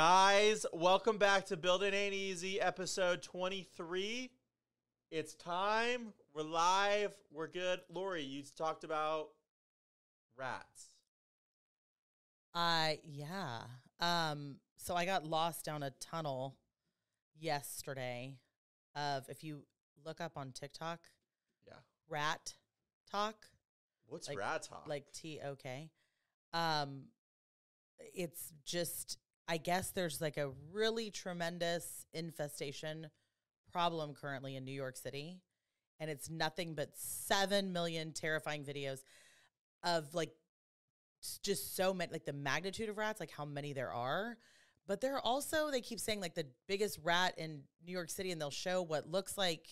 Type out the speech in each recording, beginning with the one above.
Guys, welcome back to Building Ain't Easy, episode 23. It's time. We're live. We're good. Laurie, you talked about rats. Uh yeah. Um so I got lost down a tunnel yesterday of if you look up on TikTok, Yeah. rat talk, What's Like- rat talk? like T O K. Um it's just I guess there's like a really tremendous infestation problem currently in New York City and it's nothing but 7 million terrifying videos of like just so many like the magnitude of rats like how many there are. But there are also they keep saying like the biggest rat in New York City and they'll show what looks like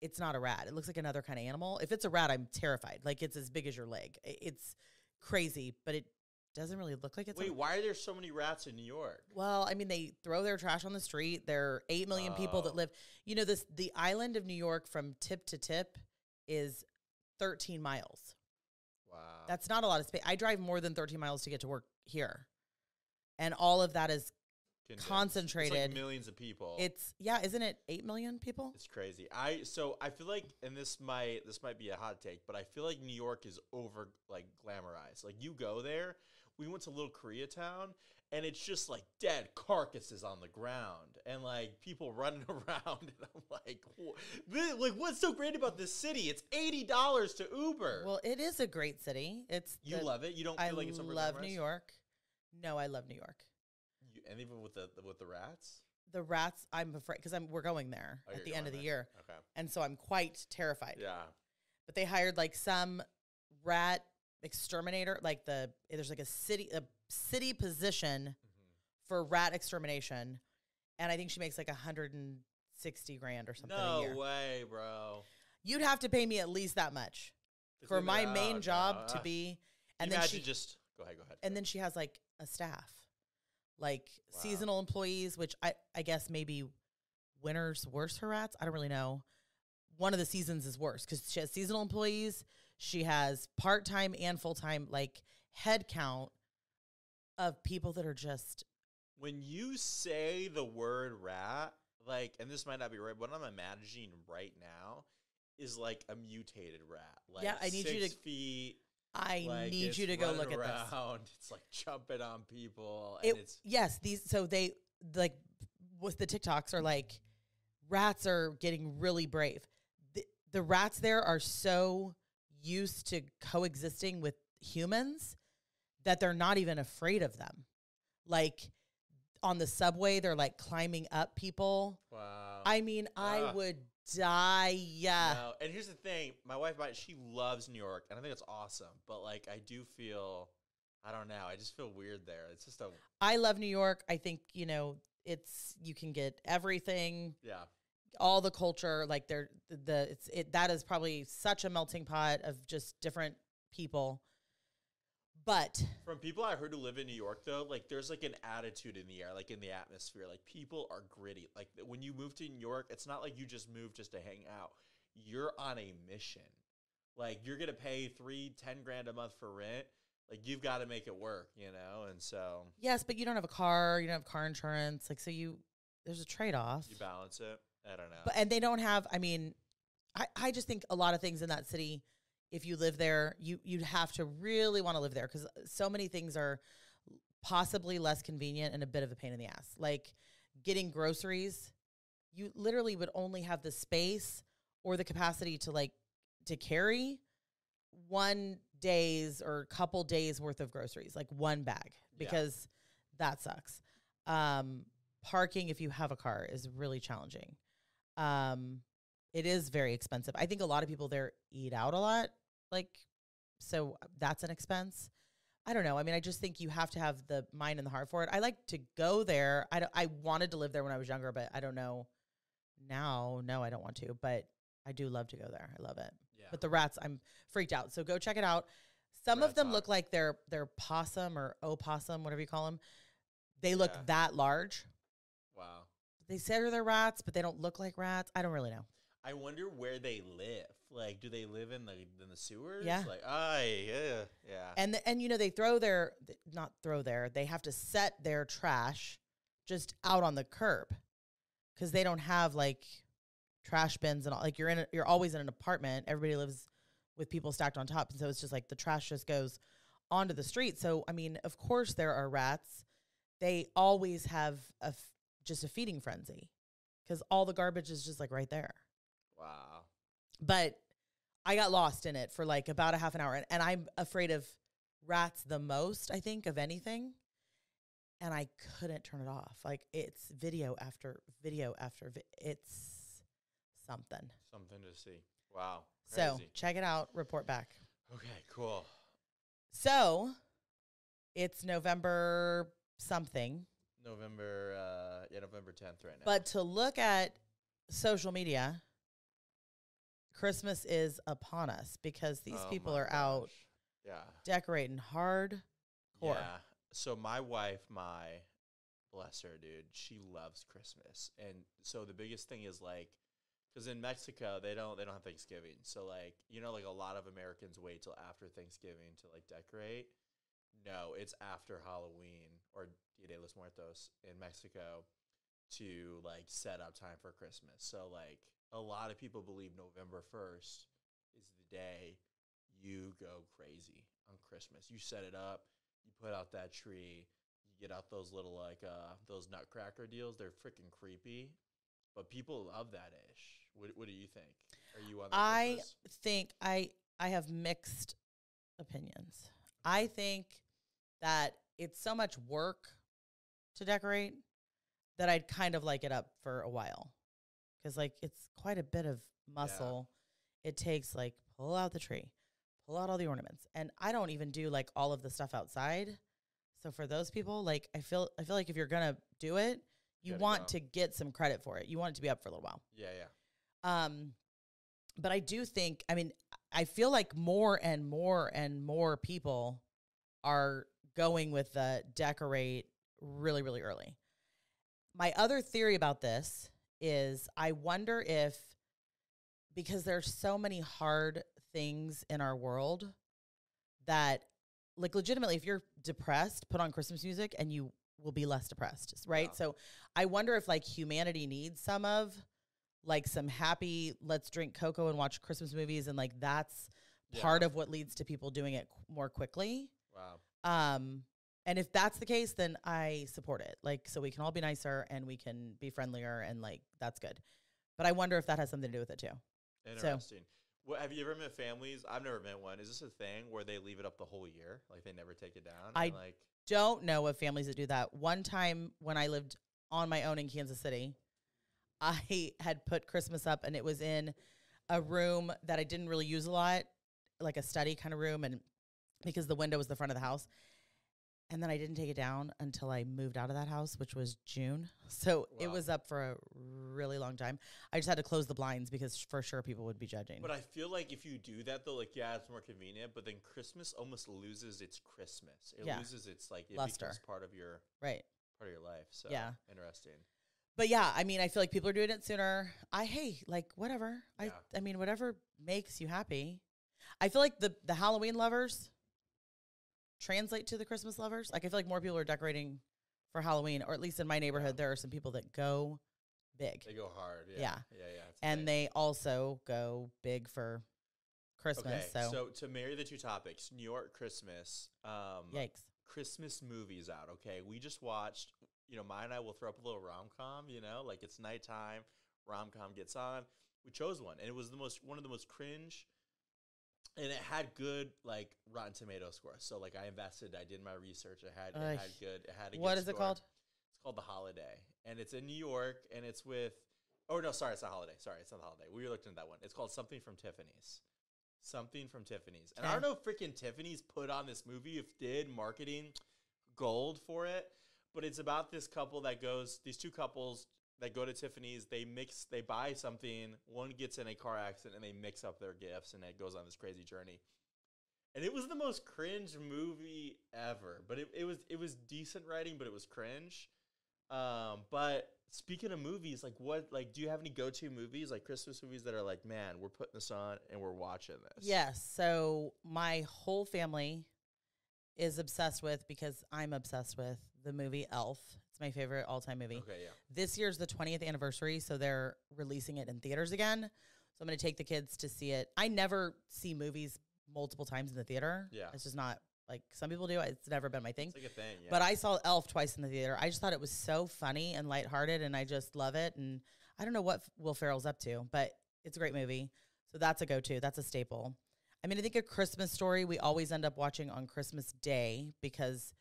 it's not a rat. It looks like another kind of animal. If it's a rat I'm terrified. Like it's as big as your leg. It's crazy but it doesn't really look like it's a Wait, why are there so many rats in New York? well, I mean, they throw their trash on the street. There are eight million people that Oh. live. You know, this the island of New York from tip to tip is thirteen miles. Wow. That's not a lot of space. I drive more than thirteen miles to get to work here, and all of that is Condensed. concentrated. It's like millions of people. it's yeah, isn't it eight million people? It's crazy. I so I feel like, and this might this might be a hot take, but I feel like New York is over like glamorized. Like you go there, we went to Little Koreatown, and it's just like dead carcasses on the ground, and like people running around, and I'm like, like what's so great about this city? It's eighty dollars to Uber. Well, it is a great city. It's you the- love it. You don't I like it's over love New? York. No, I love New York. You, and even with the with the rats. The rats. I'm afraid because I'm we're going there Oh, at the end of the there. year, Okay. and so I'm quite terrified. Yeah. but they hired like some rat exterminator like the there's like a city a city position Mm-hmm. for rat extermination and i think she makes like a 160 grand or something No way, bro. you'd have to pay me at least that much To for my out, main no. job to Ah. be and then she just go ahead, go ahead. and then she has like a staff like Wow. seasonal employees which i i guess maybe winter's worse for rats i don't really know one of the seasons is worse because she has seasonal employees she has part-time and full-time like head count of people that are just when you say the word rat, like, and this might not be right, but what I'm imagining right now is like a mutated rat. Like Yeah, I need you to- feet. i like, need you to go look at this around. It's like jumping on people, and it, it's yes these so they like with the tiktoks are like rats are getting really brave the, the rats there are so used to coexisting with humans that they're not even afraid of them like on the subway they're like climbing up people wow. i mean i would die yeah No, and here's the thing: my wife, might she loves New York, and I think it's awesome. But like, I do feel, I don't know, I just feel weird there. It's just a i love new york i think you know it's you can get everything yeah. All the culture like they're the, the it's it that is probably such a melting pot of just different people but From people I heard who live in New York, though, like there's like an attitude in the air, like in the atmosphere. Like people are gritty. Like when you move to New York, it's not like you just move just to hang out. You're on a mission. Like you're gonna pay three, ten grand a month for rent. Like you've got to make it work, you know. And so yes but you don't have a car you don't have car insurance like so you there's a trade-off you balance it. I don't know. but and they don't have i mean i i just think a lot of things in that city if you live there you you'd have to really want to live there because so many things are possibly less convenient and a bit of a pain in the ass like getting groceries you literally would only have the space or the capacity to like to carry one day's or couple days worth of groceries like one bag Yeah. because that sucks um parking if you have a car is really challenging um it is very expensive i think a lot of people there eat out a lot like so that's an expense i don't know i mean i just think you have to have the mind and the heart for it i like to go there i don't, i wanted to live there when i was younger but i don't know now no i don't want to but i do love to go there i love it yeah. but the rats i'm freaked out so go check it out some Rat of them talk. look like they're they're possum or opossum whatever you call them they look Yeah. that large. They say they're rats but they don't look like rats i don't really know I wonder where they live. Like, do they live in the in the sewers? Yeah. Like, ah, yeah, yeah. and the, and you know they throw their not throw their they have to set their trash just out on the curb because they don't have like trash bins and all. Like you're in, a, you're always in an apartment. Everybody lives with people stacked on top, and so it's just like the trash just goes onto the street. So I mean, of course there are rats. They always have a f- just a feeding frenzy because all the garbage is just like right there. Wow. But I got lost in it for like about a half an hour, and, and I'm afraid of rats the most. I think of anything, and I couldn't turn it off. Like it's video after video after vi- it's something. Something to see. Wow. So check it out. Report back. okay, cool. So it's November something, November uh yeah, November 10th right now. but to look at social media, Christmas is upon us because these Oh people are out. Yeah. decorating hard. core. Yeah. So my wife, my bless her, dude, she loves Christmas. And so the biggest thing is like cuz in Mexico, they don't they don't have Thanksgiving. So like, you know like a lot of Americans wait till after Thanksgiving to like decorate. No, it's after Halloween or Dia de los Muertos in Mexico to like set up time for Christmas. So like a lot of people believe November 1st is the day you go crazy on Christmas. You set it up, you put out that tree, you get out those little like uh those nutcracker deals. They're freaking creepy, but people love that ish. What What do you think? Are you on? The I Christmas? think I I have mixed opinions. I think that it's so much work to decorate that I'd kind of like it up for a while. Cuz like it's quite a bit of muscle. It takes like pull out the tree, pull out all the ornaments. And I don't even do like all of the stuff outside. So for those people, like I feel I feel like if you're going to do it, you want go. to get some credit for it. You want it to be up for a little while. Yeah, yeah. Um, but I do think, I mean, I feel like more and more and more people are going with the decorate really, really early. My other theory about this is I wonder if, because there's so many hard things in our world that, like, legitimately, if you're depressed, put on Christmas music and you will be less depressed, right? Yeah. So I wonder if, like, humanity needs some of like some happy let's drink cocoa and watch christmas movies and like that's part of what leads to people doing it qu- more quickly Wow. Um and if that's the case then i support it like so we can all be nicer and we can be friendlier and like that's good but i wonder if that has something to do with it too Interesting. What, have you ever met families? I've never met one. Is this a thing where they leave it up the whole year? Like they never take it down? I- like don't know of families that do that one time when i lived on my own in kansas city i had put christmas up and it was in a room that i didn't really use a lot like a study kind of room and because the window was the front of the house and then i didn't take it down until i moved out of that house which was june so it was up for a really long time i just had to close the blinds because for sure people would be judging But I feel like if you do that though, like yeah, it's more convenient. But then Christmas almost loses its Christmas. It Yeah. loses its like it Luster. becomes part of your right part of your life. So Yeah. interesting. but yeah i mean i feel like people are doing it sooner i hey like whatever i i mean whatever makes you happy i feel like the the halloween lovers translate to the christmas lovers like i feel like more people are decorating for halloween or at least in my neighborhood there are some people that go big They go hard. Yeah, Yeah. yeah, yeah. and they also go big for christmas okay. so, to marry the two topics, New York Christmas. Um, yikes Christmas movies out. Okay, we just watched. You know, Maya and I will throw up a little rom com. You know, like it's nighttime, rom com gets on. We chose one, and it was the most one of the most cringe. And it had good like Rotten Tomato score. So like I invested, I did my research. It had Ugh. it had good. It had a what good is it score. called It's called The Holiday, and it's in New York, and it's with. Oh no, sorry, it's not Holiday. Sorry, it's not the Holiday. We were looking at that one. It's called Something from Tiffany's. Something from Tiffany's, and I don't know if freaking Tiffany's put on this movie. If did marketing gold for it, but it's about this couple that goes. These two couples that go to Tiffany's. They mix. They buy something. One gets in a car accident, and they mix up their gifts, and it goes on this crazy journey. And it was the most cringe movie ever. But it, it was it was decent writing, but it was cringe. Um, but speaking of movies, like what like do you have any go to movies, like Christmas movies that are like, man, we're putting this on and we're watching this? Yes. So my whole family is obsessed with because I'm obsessed with the movie Elf. It's my favorite all time movie. Okay, yeah. This year's the 20th anniversary, so they're releasing it in theaters again. So I'm going to take the kids to see it. I never see movies multiple times in the theater. Yeah. It's just not like some people do. It's never been my thing. It's like a thing. Yeah. But I saw Elf twice in the theater. I just thought it was so funny and lighthearted, and I just love it. And I don't know what Will Ferrell's up to, but it's a great movie. So that's a go to. That's a staple. I mean, I think a Christmas story we always end up watching on Christmas Day because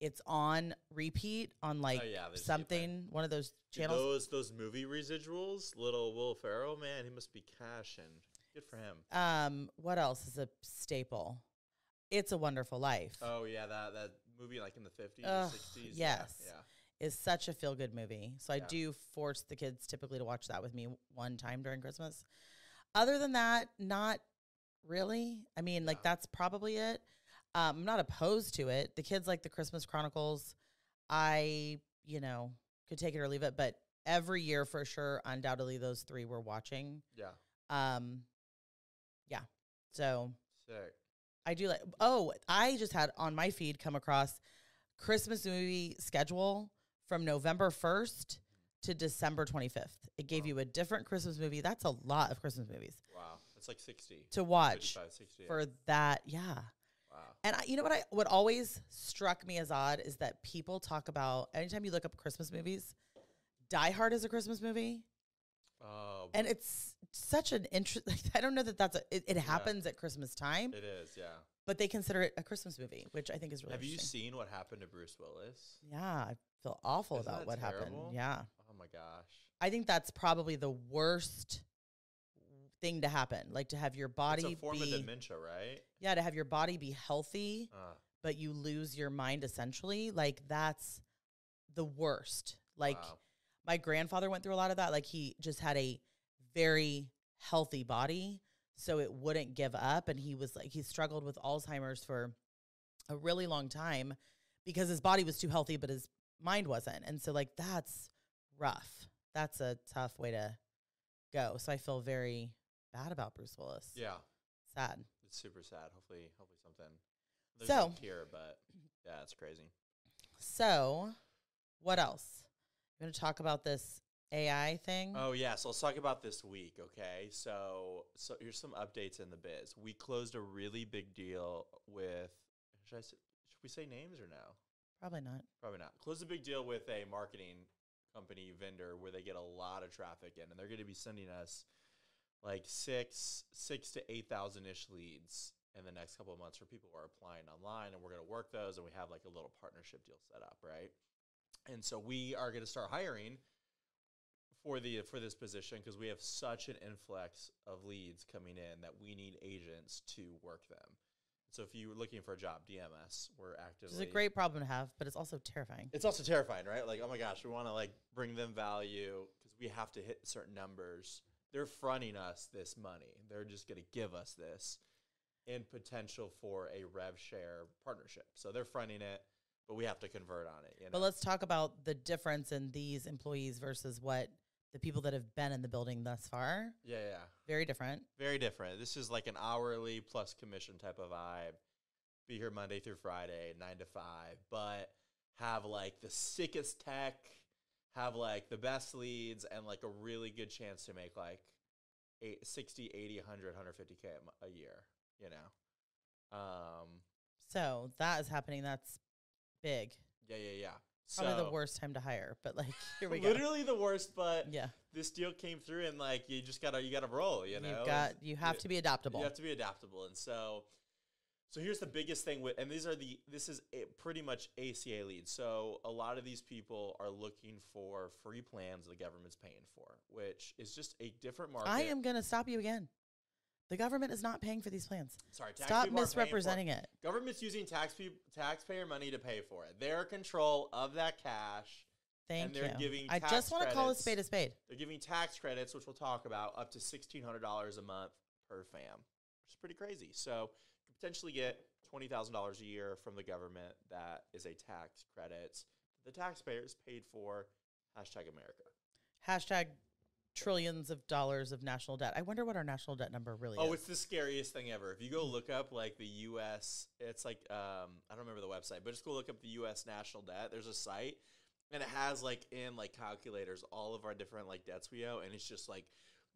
it's on repeat on like Oh, yeah, something, one of those channels. those those movie residuals, little Will Ferrell, man, he must be cashing. Good for him. Um, what else is a staple? It's a Wonderful Life. Oh yeah, that that movie like in the fifties, sixties. yes. Yeah, is such a feel good movie. So I Yeah. do force the kids typically to watch that with me one time during Christmas. Other than that, not really. I mean, like that's probably it. Um, I'm not opposed to it. The kids like the Christmas Chronicles. I, you know, could take it or leave it, but every year for sure, undoubtedly those three we're watching. yeah. Um, yeah. So Sick. I do like. Oh, I just had on my feed come across Christmas movie schedule from November first to December twenty fifth. It gave Wow. you a different Christmas movie. That's a lot of Christmas movies Wow, that's like sixty. to watch 55, 60, yeah. for that. Yeah. And I, you know what? I what always struck me as odd is that people talk about anytime you look up Christmas movies. Die Hard is a Christmas movie, Oh, and it's such an interest. Like, I don't know that that's a. It, it happens at Christmas time, it is. Yeah. but they consider it a Christmas movie, which I think is really. Have you seen what happened to Bruce Willis? Yeah, I feel awful Isn't about what happened. Yeah. Oh my gosh. I think that's probably the worst thing to happen. Like to have your body it's a form be of dementia, right? Yeah, to have your body be healthy, Uh, but you lose your mind essentially. Like that's the worst. Like wow. my grandfather went through a lot of that. Like he just had a very healthy body, so it wouldn't give up. And he was like, he struggled with Alzheimer's for a really long time because his body was too healthy, but his mind wasn't. And so, like, that's rough. That's a tough way to go. So I feel very bad about Bruce Willis. Yeah, Sad. it's super sad. Hopefully, hopefully something. There's So- here, but yeah, it's crazy. So, what else? You going to talk about this AI thing? Oh yeah, so let's talk about this week, okay? So so here's some updates in the biz. We closed a really big deal with should I say, should we say names or no? Probably not. Probably not. Closed a big deal with a marketing company vendor where they get a lot of traffic in, and they're going to be sending us like six six to eight thousand ish leads in the next couple of months for people who are applying online, and we're going to work those, and we have like a little partnership deal set up, right? And so we are going to start hiring for the for this position because we have such an influx of leads coming in that we need agents to work them. So if you're looking for a job, DMS, we're actively. It's a great problem to have, but it's also terrifying. It's also terrifying, right? Like, oh my gosh, we want to like bring them value because we have to hit certain numbers. They're fronting us this money. They're just going to give us this in potential for a rev share partnership. So they're fronting it, but we have to convert on it. You know? But let's talk about the difference in these employees versus what the people that have been in the building thus far. yeah, yeah, Very different. very different. This is like an hourly plus commission type of vibe. Be here Monday through Friday, nine to five, but have like the sickest tech, have like the best leads, and like a really good chance to make like eight, 60, 80, 100, 150K a year, you know? Um, So that is happening. That's big. yeah, yeah, yeah. Probably the worst time to hire, but like here we go. Literally the worst, but Yeah, this deal came through and like you just gotta you gotta roll, you know. you've got you have Yeah. to be adaptable. You have to be adaptable, and so, so here's the biggest thing with, and these are the this is a, pretty much ACA leads. So a lot of these people are looking for free plans the government's paying for, which is just a different market. I am going to stop you again. The government is not paying for these plans. sorry. Stop people aren't paying for misrepresenting it. Government's using tax pe- taxpayer money to pay for it. They're control of that cash. Thank they're you. giving I just want to call a spade a spade. They're giving tax credits, which we'll talk about, up to sixteen hundred dollars a month per fam, which is pretty crazy. So potentially get twenty thousand dollars a year from the government. That is a tax credit that the taxpayers paid for. Hashtag America. Hashtag trillions of dollars of national debt. I wonder what our national debt number really Oh, is. it's the scariest thing ever. If you go look up like the U.S., it's like um, I don't remember the website, but just go look up the U.S. national debt. There's a site. and it has like in like calculators all of our different like debts we owe, and it's just like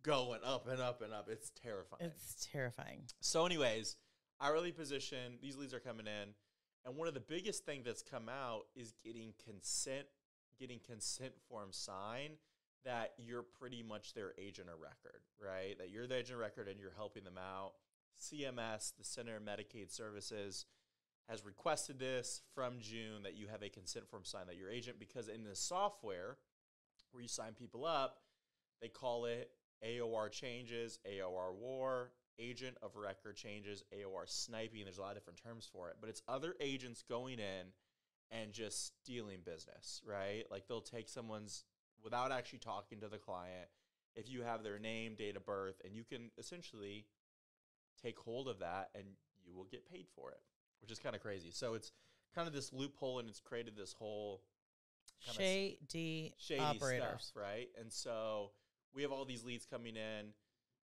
going up and up and up. It's terrifying. It's terrifying. So, anyways, hourly position, these leads are coming in. And one of the biggest thing that's come out is getting consent, getting consent form signed that you're pretty much their agent of record, right? That you're the agent record and you're helping them out. CMS, the Center of Medicaid Services, has requested this from June that you have a consent form signed that you're agent because in the software where you sign people up, they call it AOR changes, AOR war, agent of record changes, AOR sniping. There's a lot of different terms for it, but it's other agents going in and just stealing business, right? Like they'll take someone's without actually talking to the client. If you have their name, date of birth, and you can essentially take hold of that and you will get paid for it, which is kind of crazy. So it's kind of this loophole and it's created this whole Shady, shady operators. stuff, right? And so we have all these leads coming in,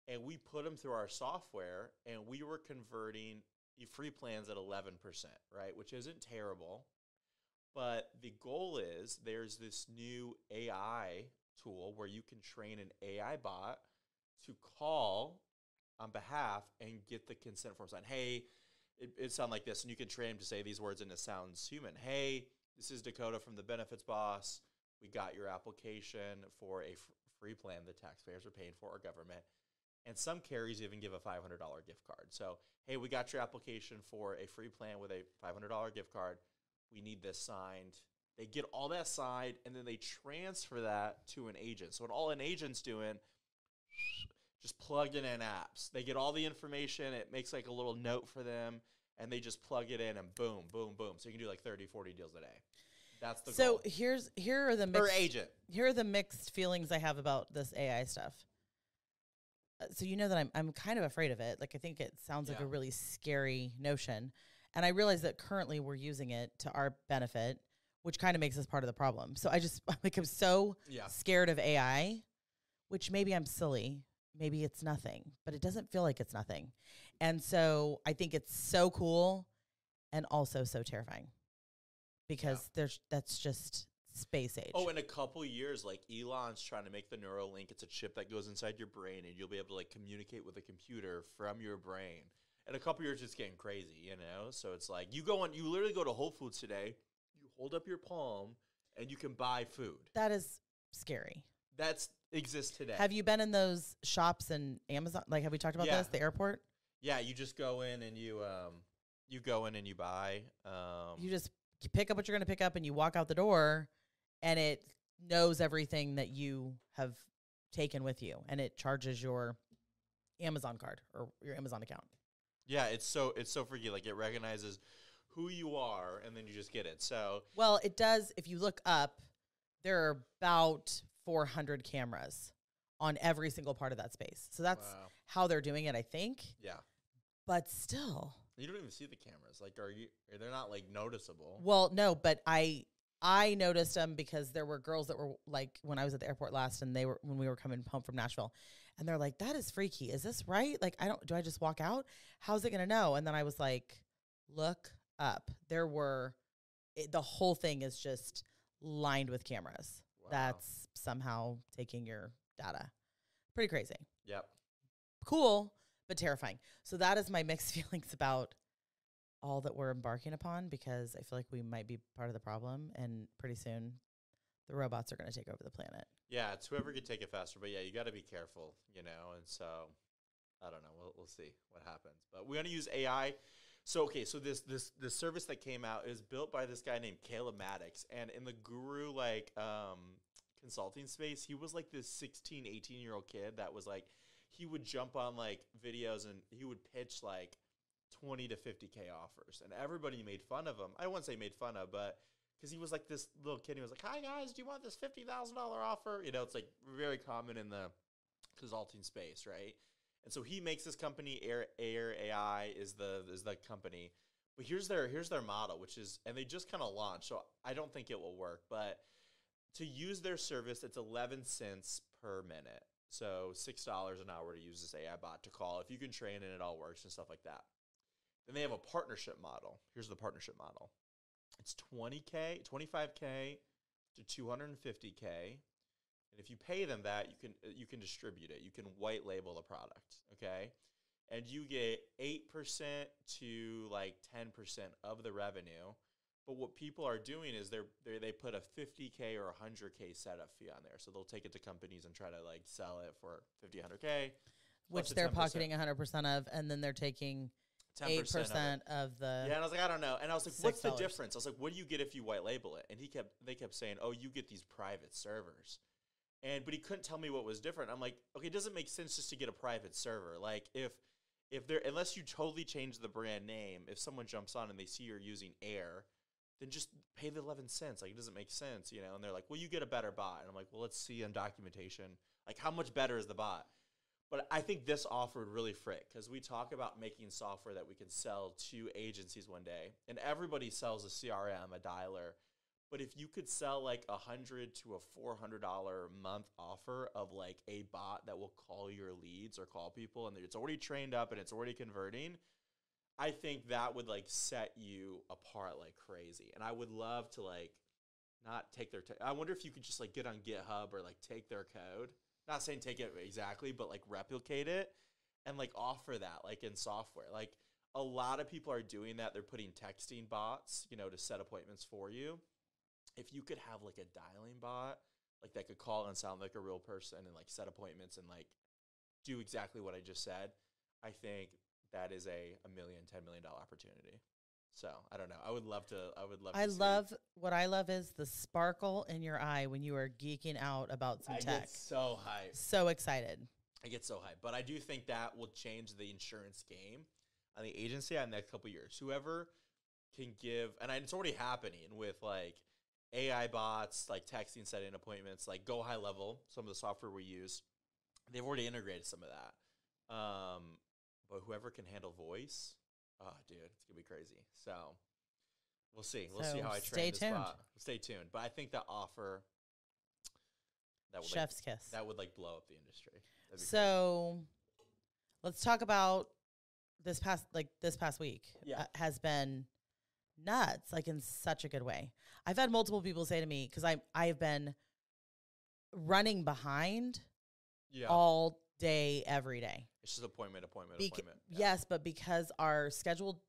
and we put them through our software, and we were converting free plans at eleven percent, right? Which isn't terrible, but the goal is there's this new AI tool where you can train an AI bot to call on behalf and get the consent form signed. Hey, it, it sound like this, and you can train him to say these words, and it sounds human. Hey, this is Dakota from the Benefits Boss. We got your application for a f- free plan the taxpayers are paying for our government. And some carriers even give a $500 gift card. So, hey, we got your application for a free plan with a $500 gift card. We need this signed. They get all that signed and then they transfer that to an agent. So, what all an agent's doing, just plugging in apps. They get all the information. It makes like a little note for them and they just plug it in and boom, boom, boom. So, you can do like 30, 40 deals a day. That's the So goal. here's here are the Per mixed, agent. here are the mixed feelings I have about this AI stuff. Uh, So you know that I'm I'm kind of afraid of it. Like I think it sounds like a really scary notion, and I realize that currently we're using it to our benefit, which kind of makes us part of the problem. So I just like I'm so Yeah. scared of AI, which maybe I'm silly, maybe it's nothing, but it doesn't feel like it's nothing, and so I think it's so cool, and also so terrifying, because there's that's just space age. Oh, in a couple years, like Elon's trying to make the Neuralink. It's a chip that goes inside your brain, and you'll be able to like communicate with a computer from your brain. In a couple years, it's getting crazy, you know. So it's like you go on, you literally go to Whole Foods today. You hold up your palm, and you can buy food. that is scary. That's exists today. Have you been in those shops in Amazon? Like, have we talked about Yeah. this? The airport? yeah, you just go in and you um you go in and you buy um You just you pick up what you're going to pick up and you walk out the door and it knows everything that you have taken with you and it charges your Amazon card or your Amazon account. yeah. It's so it's so freaky. Like it recognizes who you are, and then you just get it. So Well, it does. If you look up, there are about 400 cameras on every single part of that space. So that's wow. how they're doing it, I think. yeah. But still, You don't even see the cameras. Like, are you? They're not like noticeable. Well, no, but I I noticed them because there were girls that were like when I was at the airport last, and they were when we were coming home from Nashville, and they're like, "That is freaky. Is this right? Like, I don't. Do I just walk out? How's it gonna know?" And then I was like, "Look up. There were it, the whole thing is just lined with cameras. Wow. That's somehow taking your data. Pretty crazy." Yep. cool but terrifying. So that is my mixed feelings about all that we're embarking upon because I feel like we might be part of the problem and pretty soon the robots are going to take over the planet. Yeah, it's whoever can take it faster. But yeah, you got to be careful, you know. And so, I don't know. We'll we'll see what happens. But we're gonna use AI. So okay, so this this this service that came out is built by this guy named Caleb Maddix, and in the guru like um consulting space, he was like this 16, 18 year old kid that was like he would jump on like videos and he would pitch like 20 to 50k offers and everybody made fun of him. I wouldn't say made fun of, but because he was like this little kid, he was like, "Hi guys, do you want this fifty thousand dollar offer?" You know, it's like very common in the consulting space, right? And so he makes this company Air Air AI is the is the company. But here's their here's their model, which is and they just kind of launched, so I don't think it will work. But to use their service, it's eleven cents per minute, so six dollars an hour to use this AI bot to call. If you can train and it all works and stuff like that. Then they have a partnership model. Here's the partnership model. It's 20k, 25k, to 250k, and if you pay them that, you can uh, you can distribute it. You can white label the product, okay? And you get 8% to like 10% of the revenue. But what people are doing is they're, they they put a 50k or 100k setup fee on there. So they'll take it to companies and try to like sell it for 50 100k which they're 10%. pocketing 100% of, and then they're taking 10% 8% of the. Yeah, and I was like, I don't know. And I was like, what's the $6. difference? I was like, what do you get if you white label it? And he kept they kept saying, Oh, you get these private servers. And but he couldn't tell me what was different. I'm like, okay, it doesn't make sense just to get a private server. Like if if they're unless you totally change the brand name, if someone jumps on and they see you're using air, then just pay the eleven cents. Like it doesn't make sense, you know. And they're like, Well, you get a better bot. And I'm like, Well, let's see on documentation. Like how much better is the bot? But I think this offer would really frick because we talk about making software that we can sell to agencies one day, and everybody sells a CRM, a dialer. But if you could sell like a hundred to a four hundred dollar month offer of like a bot that will call your leads or call people, and it's already trained up and it's already converting, I think that would like set you apart like crazy. And I would love to like not take their. I wonder if you could just like get on GitHub or like take their code. Not saying take it exactly, but like replicate it and like offer that like in software. Like a lot of people are doing that. They're putting texting bots, you know, to set appointments for you. If you could have like a dialing bot, like that could call and sound like a real person and like set appointments and like do exactly what I just said, I think that is a a million, ten million dollar opportunity. So I don't know. I would love to. I would love. I love what I love is the sparkle in your eye when you are geeking out about some I tech. get so hyped. So excited. I get so hyped. But I do think that will change the insurance game on the agency in the next couple years. Whoever can give, and it's already happening with like AI bots, like texting, setting appointments, like Go High Level, some of the software we use, they've already integrated some of that. Um, but whoever can handle voice, oh, dude, it's gonna be crazy. So we'll see. We'll see how I train this tuned. Stay tuned. But I think the offer that would like, Chef's kiss. that would like blow up the industry. That'd crazy. So let's talk about this past like this past week Yeah. uh, has been nuts like in such a good way. I've had multiple people say to me cuz I I've been running behind yeah, all day every day. It's just appointment, appointment, Bec- appointment. Yeah. Yes, but because our schedule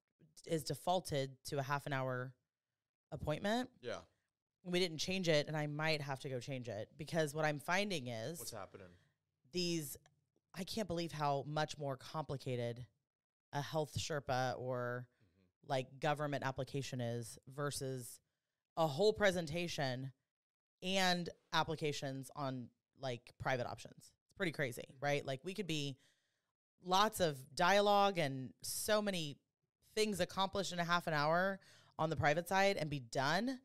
is defaulted to a half an hour appointment, Yeah. we didn't change it and I might have to go change it because what I'm finding is What's happening? these I can't believe how much more complicated a health Sherpa or Mm-hmm. like government application is versus a whole presentation and applications on like private options. It's pretty crazy, right? Like we could be lots of dialogue and so many things accomplished in a half an hour on the private side and be done.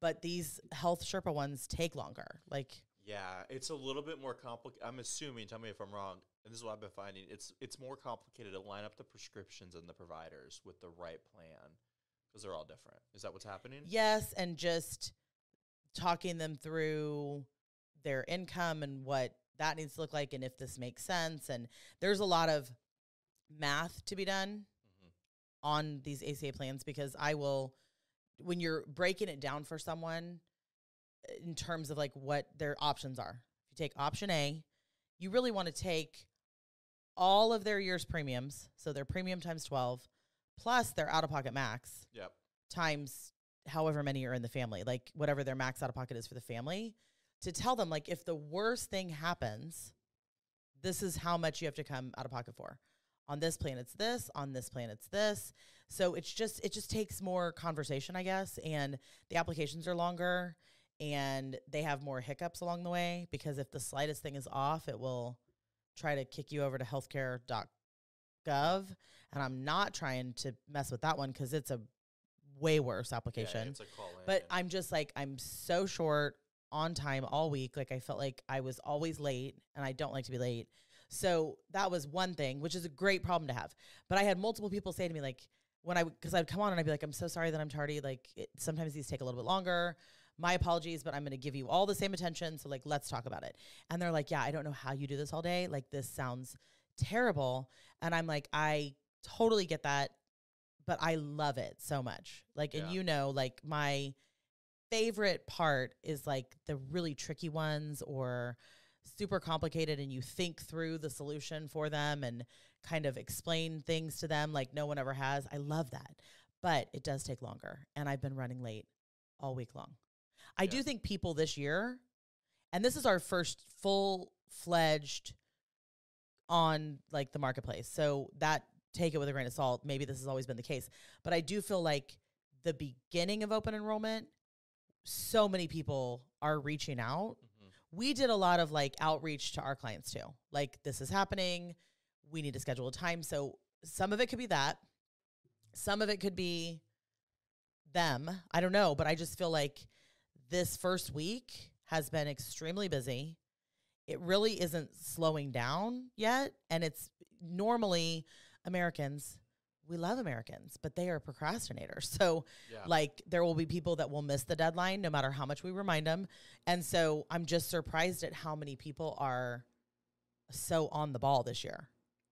But these health Sherpa ones take longer. Like Yeah, it's a little bit more complicated. I'm assuming. Tell me if I'm wrong. And this is what I've been finding. It's it's more complicated to line up the prescriptions and the providers with the right plan because they're all different. Is that what's happening? Yes, and just talking them through their income and what that needs to look like and if this makes sense. And there's a lot of math to be done Mhm. on these ACA plans because I will, when you're breaking it down for someone uh, in terms of like what their options are. If you take option A, you really want to take all of their year's premiums, so their premium times 12, plus their out of pocket max Yep. times however many are in the family, like whatever their max out of pocket is for the family, to tell them like if the worst thing happens, this is how much you have to come out of pocket for. On this plan it's this, on this plan it's this. So it's just it just takes more conversation, I guess, and the applications are longer and they have more hiccups along the way because if the slightest thing is off, it will try to kick you over to healthcare.gov and I'm not trying to mess with that one cuz it's a way worse Yeah, application. it's a call in. but I'm just like I'm so short on time all week. Like I felt like I was always late and I don't like to be late. So that was one thing, which is a great problem to have. But I had multiple people say to me like when I because I'd come on and I'd be like I'm so sorry that I'm tardy. Like it, sometimes these take a little bit longer. My apologies, but I'm going to give you all the same attention. So like let's talk about it. And they're like, yeah, I don't know how you do this all day. Like this sounds terrible. And I'm like, I totally get that but I love it so much. Like, Yeah. and you know, like my favorite part is like the really tricky ones or super complicated and you think through the solution for them and kind of explain things to them like no one ever has. I love that. But it does take longer and I've been running late all week long. I Yeah. do think people this year and this is our first full-fledged on like the marketplace. So that take it with a grain of salt. Maybe this has always been the case, but I do feel like the beginning of open enrollment so many people are reaching out Mhm. we did a lot of like outreach to our clients too. Like this is happening, we need to schedule a time. So some of it could be that. Some of it could be them. I don't know, but I just feel like this first week has been extremely busy. It really isn't slowing down yet and it's normally Americans we love Americans, but they are procrastinators. So Yeah. like there will be people that will miss the deadline no matter how much we remind them. And so I'm just surprised at how many people are so on the ball this year.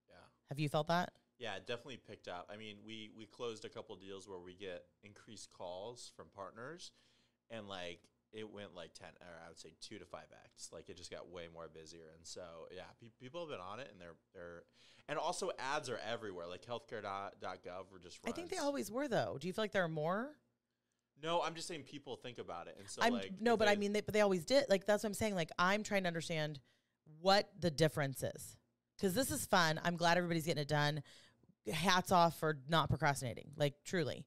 yeah. Have you felt that? Yeah, definitely picked up. I mean, we we closed a couple deals where we get increased calls from partners, and like it went like ten, or I would say two to five x. Like it just got way more busier, and so yeah, pe- people have been on it, and they're they're, and also ads are everywhere. Like healthcare.gov or just. I think they always were though. Do you feel like there are more? No, I'm just saying people think about it, and so I'm like no, but I mean they, but they always did. Like that's what I'm saying. Like I'm trying to understand what the difference is. Cuz this is fun. I'm glad everybody's getting it done. Hats off for not procrastinating. Like truly.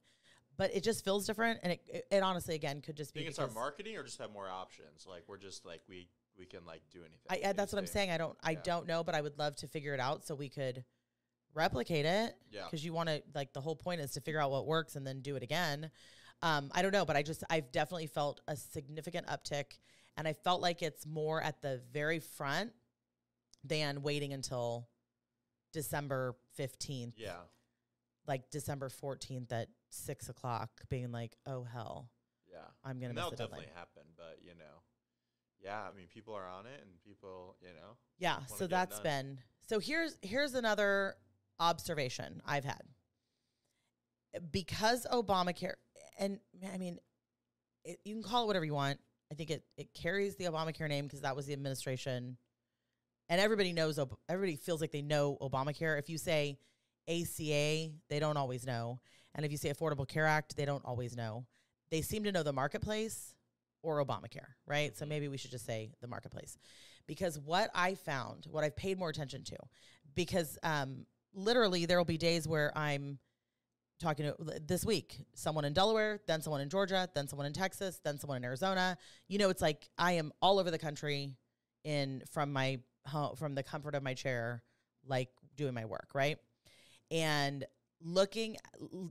But it just feels different and it it, it honestly again could just be think it's our marketing or just have more options. Like we're just like we we can like do anything. I, that's what I'm saying. I don't I Yeah. don't know, but I would love to figure it out so we could replicate it. Yeah. Because you want to like the whole point is to figure out what works and then do it again. Um, I don't know, but I just I've definitely felt a significant uptick, and I felt like it's more at the very front than waiting until December fifteenth, Yeah. like December fourteenth at six o'clock, being like, oh hell, Yeah. I'm gonna And miss that'll deadline. definitely happen, but you know, yeah. I mean, people are on it, and people, you know, Yeah, so that's been so here's here's another observation I've had. Because Obamacare and I mean it, you can call it whatever you want. I think it it carries the Obamacare name because that was the administration and everybody knows everybody feels like they know Obamacare. If you say ACA, they don't always know. And if you say Affordable Care Act, they don't always know. They seem to know the marketplace or Obamacare, right? So Mhm. maybe we should just say the marketplace. Because what I found, what I've paid more attention to, because um, literally there will be days where I'm talking to this week, someone in Delaware, then someone in Georgia, then someone in Texas, then someone in Arizona. You know, it's like I am all over the country in from my home, from the comfort of my chair, like doing my work, right? And looking,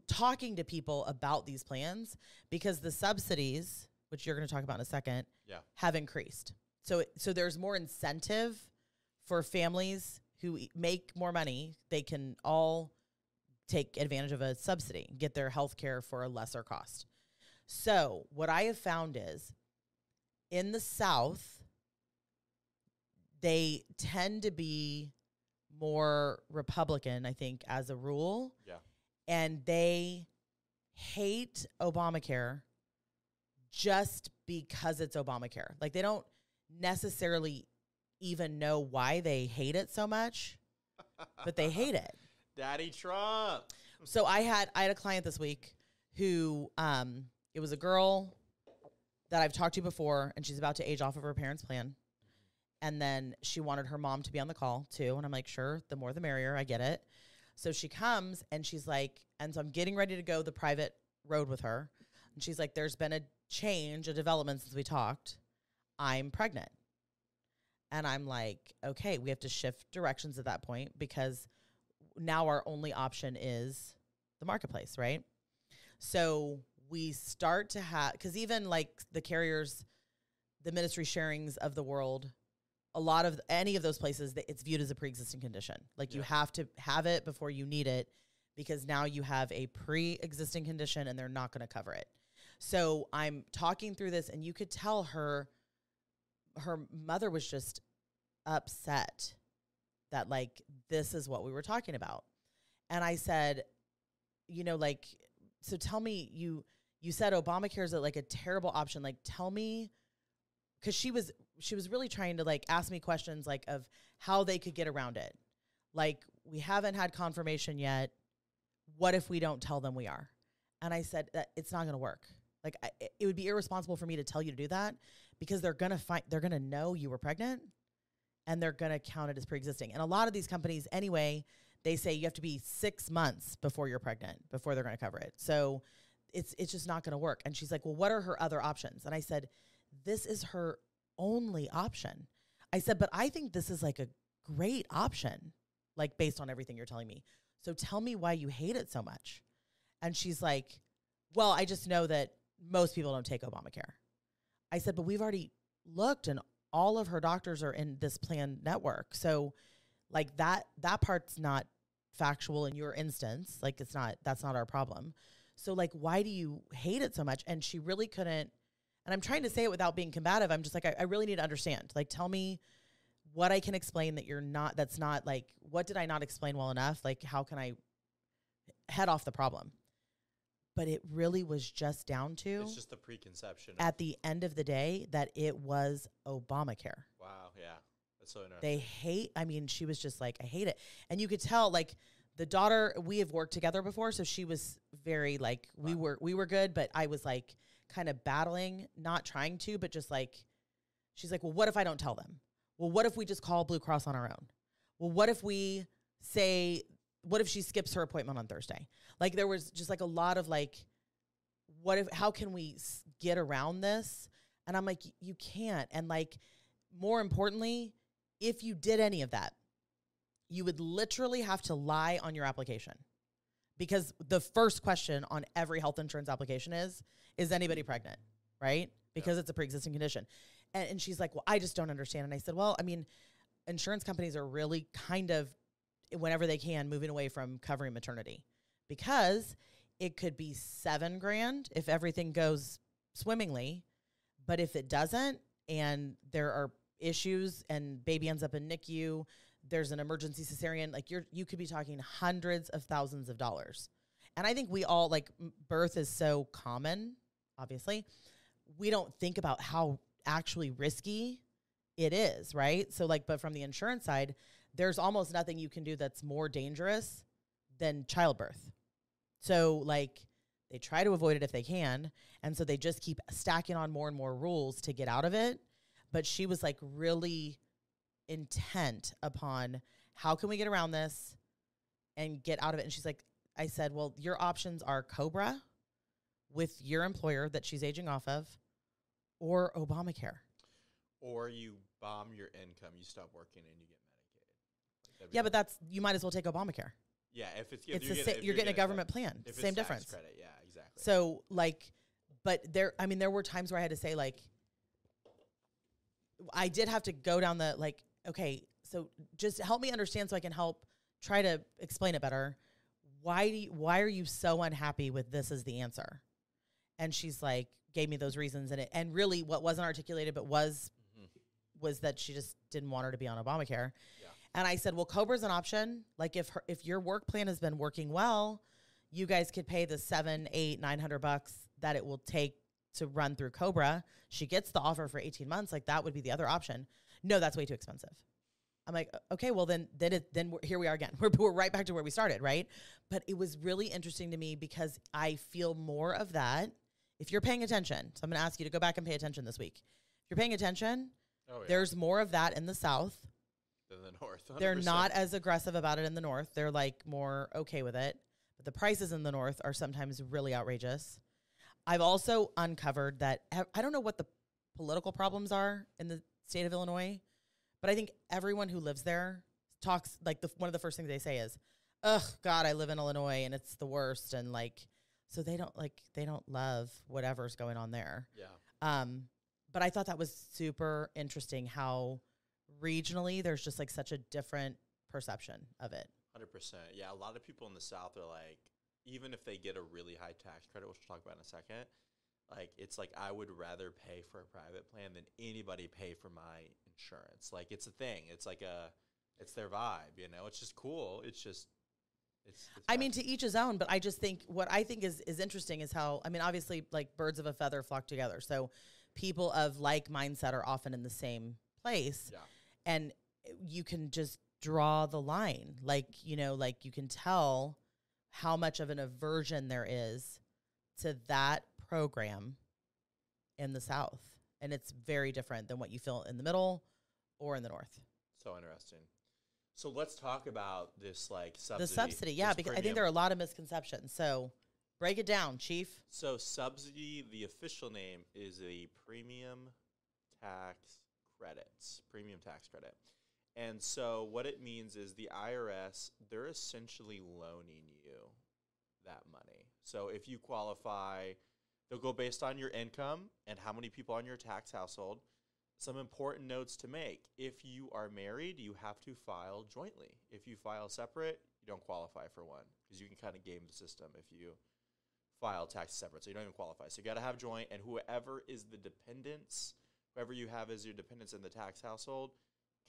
talking to people about these plans because the subsidies, which you're going to talk about in a second, Yeah. have increased. So, so there's more incentive for families who make more money. They can all take advantage of a subsidy, get their health care for a lesser cost. So, what I have found is in the South, they tend to be more Republican, I think, as a rule. Yeah. And they hate Obamacare just because it's Obamacare. Like they don't necessarily even know why they hate it so much, but they hate it. Daddy Trump. So I had I had a client this week who um it was a girl that I've talked to before and she's about to age off of her parents' plan. And then she wanted her mom to be on the call too. And I'm like, sure, the more the merrier. I get it. So she comes and she's like, and so I'm getting ready to go the private road with her. And she's like, there's been a change, a development since we talked. I'm pregnant. And I'm like, okay, we have to shift directions at that point because now our only option is the marketplace, right? So we start to have, because even like the carriers, the ministry sharings of the world, a lot of any of those places, that it's viewed as a pre-existing condition. Like you have to have it before you need it, because now you have a pre-existing condition and they're not going to cover it. So I'm talking through this, and you could tell her, her mother was just upset that like this is what we were talking about. And I said, you know, like, so tell me you you said Obamacare is like a terrible option. Like, tell me, because she was she was really trying to like ask me questions like of how they could get around it. Like, we haven't had confirmation yet. What if we don't tell them we are? And I said that it's not going to work. Like, I, it would be irresponsible for me to tell you to do that because they're gonna find they're gonna know you were pregnant, and they're gonna count it as pre-existing. And a lot of these companies, anyway, they say you have to be six months before you're pregnant before they're gonna cover it. So it's it's just not gonna work. And she's like, well, what are her other options? And I said, this is her only option. I said, but I think this is like a great option, like based on everything you're telling me. So tell me why you hate it so much. And she's like, well, I just know that most people don't take Obamacare. I said, but we've already looked and all of her doctors are in this plan network. So like that that part's not factual in your instance. Like it's not that's not our problem. So like why do you hate it so much? And she really couldn't and I'm trying to say it without being combative. I'm just like, I, I really need to understand. Like tell me what I can explain that you're not that's not like what did I not explain well enough? Like how can I head off the problem? but it really was just down to It's just the preconception. at the end of the day that it was Obamacare. wow, yeah, that's so interesting. They hate, I mean, she was just like, I hate it. And you could tell, like, the daughter, we have worked together before, so she was very like we were we were good, but I was like kind of battling, not trying to, but just like she's like, Well, what if I don't tell them? Well, what if we just call Blue Cross on our own? Well, what if we say what if she skips her appointment on Thursday? Like there was just like a lot of like what if how can we get around this? And I'm like you can't. And like more importantly, if you did any of that, you would literally have to lie on your application. Because the first question on every health insurance application is is anybody pregnant? Right? Because it's a pre-existing condition. And, and she's like, "Well, I just don't understand." And I said, "Well, I mean, insurance companies are really kind of whenever they can moving away from covering maternity because it could be 7 grand if everything goes swimmingly, but if it doesn't and there are issues and baby ends up in NICU, there's an emergency cesarean, like you're you could be talking hundreds of thousands of dollars. And I think we all like birth is so common, obviously. We don't think about how actually risky it is, right? So like but from the insurance side, there's almost nothing you can do that's more dangerous than childbirth. So like they try to avoid it if they can, and so they just keep stacking on more and more rules to get out of it. But she was like really intent upon how can we get around this and get out of it. And she's like, I said, well, your options are Cobra with your employer that she's aging off of, or Obamacare. or you bomb your income, you stop working, and you get Medicaid. Yeah, but that's you might as well take Obamacare. yeah, if it's if it's you're the getting, sa- you're getting a tax- government plan. Same difference. credit, yeah, exactly. So like, but there, I mean, there were times where I had to say like, I did have to go down the like, okay, so just help me understand so I can help try to explain it better. Why do you, why are you so unhappy with this as the answer? And she's like, gave me those reasons and it, and really what wasn't articulated but was Mhm. was that she just didn't want her to be on Obamacare. Yeah. And I said, well, Cobra's an option. Like if her, if your work plan has been working well, you guys could pay the seven, eight, nine hundred bucks that it will take to run through Cobra. She gets the offer for eighteen months. Like that would be the other option. No, that's way too expensive. I'm like, okay, well then, then it, then we're, here we are again. We're, we're right back to where we started, right? But it was really interesting to me because I feel more of that. If you're paying attention, so I'm going to ask you to go back and pay attention this week. If you're paying attention, oh, yeah. there's more of that in the South. than the north. They're not as aggressive about it in the North. They're like more okay with it. But the prices in the North are sometimes really outrageous. I've also uncovered that eh, I don't know what the political problems are in the state of Illinois, but I think everyone who lives there talks like the one of the first things they say is, "Ugh, God, I live in Illinois and it's the worst." And like, so they don't like they don't love whatever's going on there. Yeah. Um, but I thought that was super interesting how regionally there's just like such a different perception of it. Hundred percent. Yeah, a lot of people in the South are like, even if they get a really high tax credit, which we'll talk about in a second, like it's like I would rather pay for a private plan than anybody pay for my insurance. Like it's a thing. It's like a, it's their vibe. You know, it's just cool. It's just It's, it's I mean, to each his own, but I just think what I think is is interesting is how I mean, obviously, like birds of a feather flock together. So people of like mindset are often in the same place, yeah, and you can just draw the line. Like you know, like you can tell how much of an aversion there is to that program in the South, and it's very different than what you feel in the middle or in the North. so interesting. So let's talk about this like subsidy. the subsidy, yeah, because I think there are a lot of misconceptions. So break it down, Chief. So subsidy, the official name is a premium tax credits, premium tax credit. And so what it means is the IRS, they're essentially loaning you that money. So if you qualify, they'll go based on your income and how many people on your tax household. Some important notes to make. If you are married, you have to file jointly. If you file separate, you don't qualify for one because you can kind of game the system if you file tax separate. So you don't even qualify. So you got to have joint, and whoever is the dependents, whoever you have as your dependents in the tax household,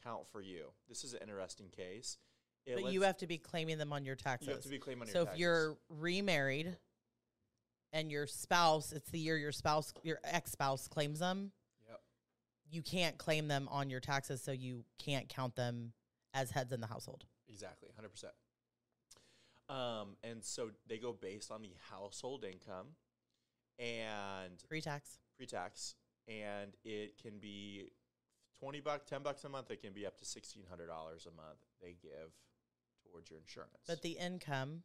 count for you. This is an interesting case. It But you have to be claiming them on your taxes. you have to be claiming on so your if you're remarried and your spouse, it's the year your spouse, your ex spouse claims them, Yep. you can't claim them on your taxes, so you can't count them as heads in the household. Exactly, hundred percent. Um, and so they go based on the household income and Pre tax. pre-tax, and it can be twenty bucks, ten bucks a month. It can be up to sixteen hundred dollars a month. They give towards your insurance. But the income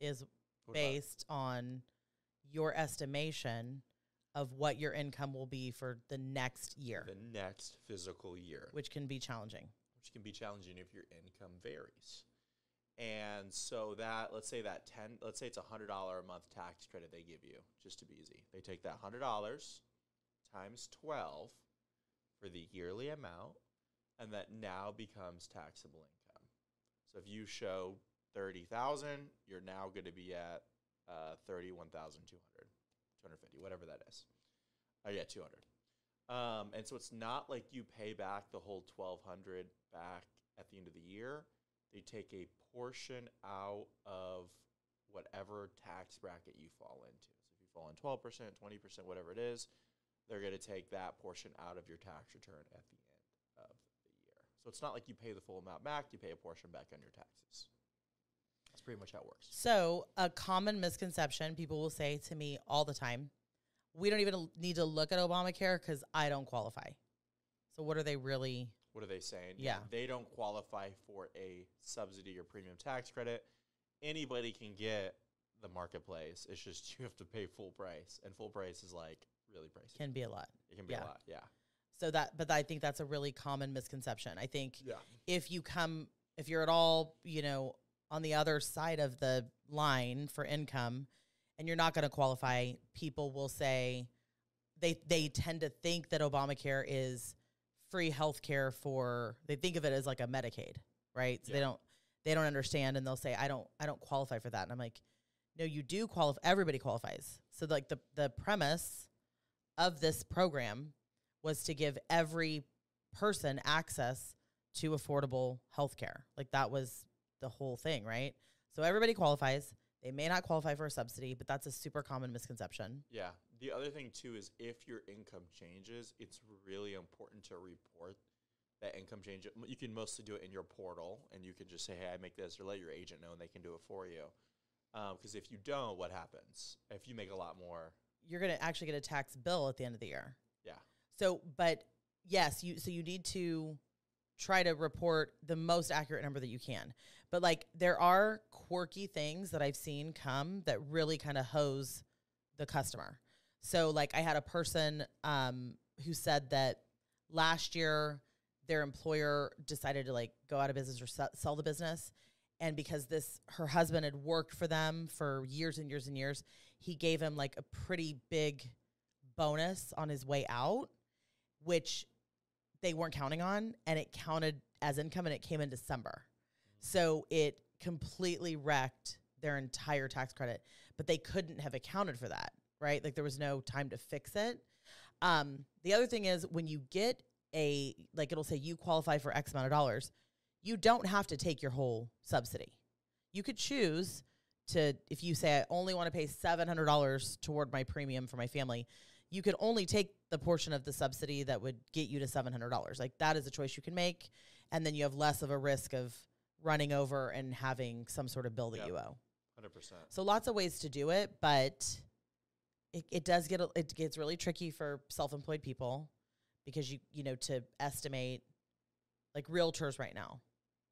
is What about- based on your estimation of what your income will be for the next year, the next physical year, which can be challenging. which can be challenging if your income varies. And so that let's say that ten let's say it's a hundred dollar a month tax credit they give you, just to be easy. They take that hundred dollars times twelve for the yearly amount, and that now becomes taxable income. So if you show thirty thousand, you're now going to be at uh, thirty one thousand two hundred, two hundred fifty, whatever that is. Oh yeah, two hundred. Um, and so it's not like you pay back the whole twelve hundred back at the end of the year. They take a portion out of whatever tax bracket you fall into. So if you fall in twelve percent, twenty percent, whatever it is, they're going to take that portion out of your tax return at the end of the year. So it's not like you pay the full amount back; you pay a portion back on your taxes. Pretty much how it works. So, a common misconception people will say to me all the time we don't even need to look at Obamacare because I don't qualify. So, what are they really? What are they saying? Yeah. They don't qualify for a subsidy or premium tax credit. Anybody can get the marketplace. It's just you have to pay full price. And full price is like really pricey. Can be a lot. it can be yeah. a lot. Yeah. So, that, but I think that's a really common misconception. I think Yeah. if you come, if you're at all, you know, on the other side of the line for income and you're not going to qualify, people will say they they tend to think that Obamacare is free health care for they think of it as like a Medicaid, right? So they don't they don't understand and they'll say I don't I don't qualify for that. And I'm like, "No, you do qualify. Everybody qualifies." So like the the premise of this program was to give every person access to affordable health care. Like that was the whole thing, right? So everybody qualifies. They may not qualify for a subsidy, but that's a super common misconception. Yeah. The other thing too is if your income changes, it's really important to report that income change. You can mostly do it in your portal, and you can just say, "Hey, I make this," or let your agent know, and they can do it for you. Um, because if you don't, what happens? If you make a lot more, You're going to actually get a tax bill at the end of the year. yeah, So, but yes, you so you need to try to report the most accurate number that you can. But like there are quirky things that I've seen come that really kind of hose the customer. So like I had a person um who said that last year their employer decided to like go out of business or se- sell the business and because this her husband had worked for them for years and years and years, he gave him like a pretty big bonus on his way out, which they weren't counting on, and it counted as income and it came in December. So it completely wrecked their entire tax credit, but they couldn't have accounted for that, right? Like there was no time to fix it. Um, the other thing is when you get a, like it'll say you qualify for X amount of dollars, you don't have to take your whole subsidy. You could choose to, if you say, I only want to pay $700 toward my premium for my family, you could only take the portion of the subsidy that would get you to $700. Like that is a choice you can make. And then you have less of a risk of running over and having some sort of bill that Yep. you owe. Hundred percent. So lots of ways to do it, but it, it does get a, it gets really tricky for self-employed people because you you know to estimate like realtors right now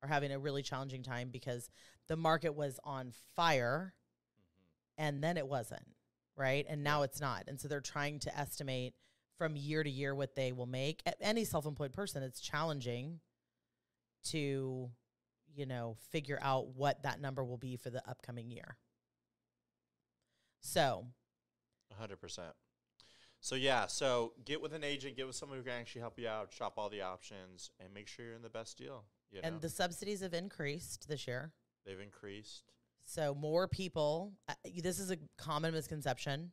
are having a really challenging time because the market was on fire mm-hmm. and then it wasn't, right? And now it's not. And so they're trying to estimate from year to year what they will make. Any self-employed person it's challenging to you know, figure out what that number will be for the upcoming year. So, hundred percent. So yeah, so get with an agent, get with someone who can actually help you out, shop all the options, and make sure you're in the best deal. You know? and the subsidies have increased this year. they've increased. So, more people, uh, this is a common misconception.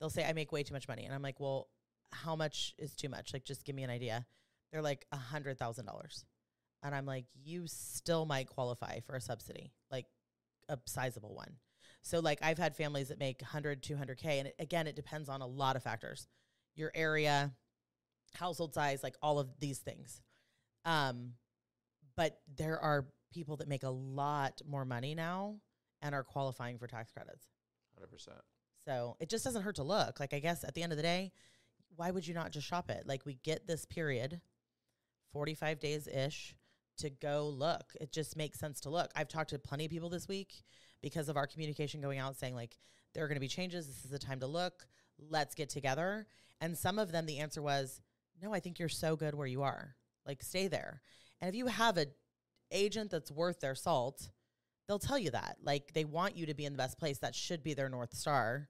They'll say, I make way too much money. And I'm like, well, how much is too much? Like, just give me an idea. They're like, a $100,000. And I'm like, you still might qualify for a subsidy, like a sizable one. So, like, I've had families that make 100, 200K. And it, again, it depends on a lot of factors your area, household size, like all of these things. Um, but there are people that make a lot more money now and are qualifying for tax credits. Hundred percent. So it just doesn't hurt to look. Like, I guess at the end of the day, why would you not just shop it? Like, we get this period, 45 days ish, to go look. It just makes sense to look. I've talked to plenty of people this week because of our communication going out saying, like, there are going to be changes. This is the time to look. Let's get together. And some of them, the answer was, no, I think you're so good where you are. Like, stay there. And if you have a agent that's worth their salt, they'll tell you that. Like they want you to be in the best place. That should be their north star.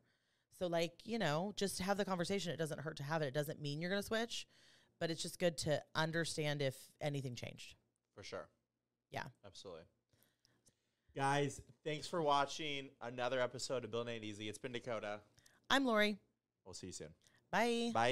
So like, you know, just have the conversation. It doesn't hurt to have it. It doesn't mean you're going to switch, but it's just good to understand if anything changed. For sure. Yeah. Absolutely. Guys, thanks for watching another episode of Building Ain't Easy. It's been Dakota. I'm Laurie. We'll see you soon. Bye. Bye.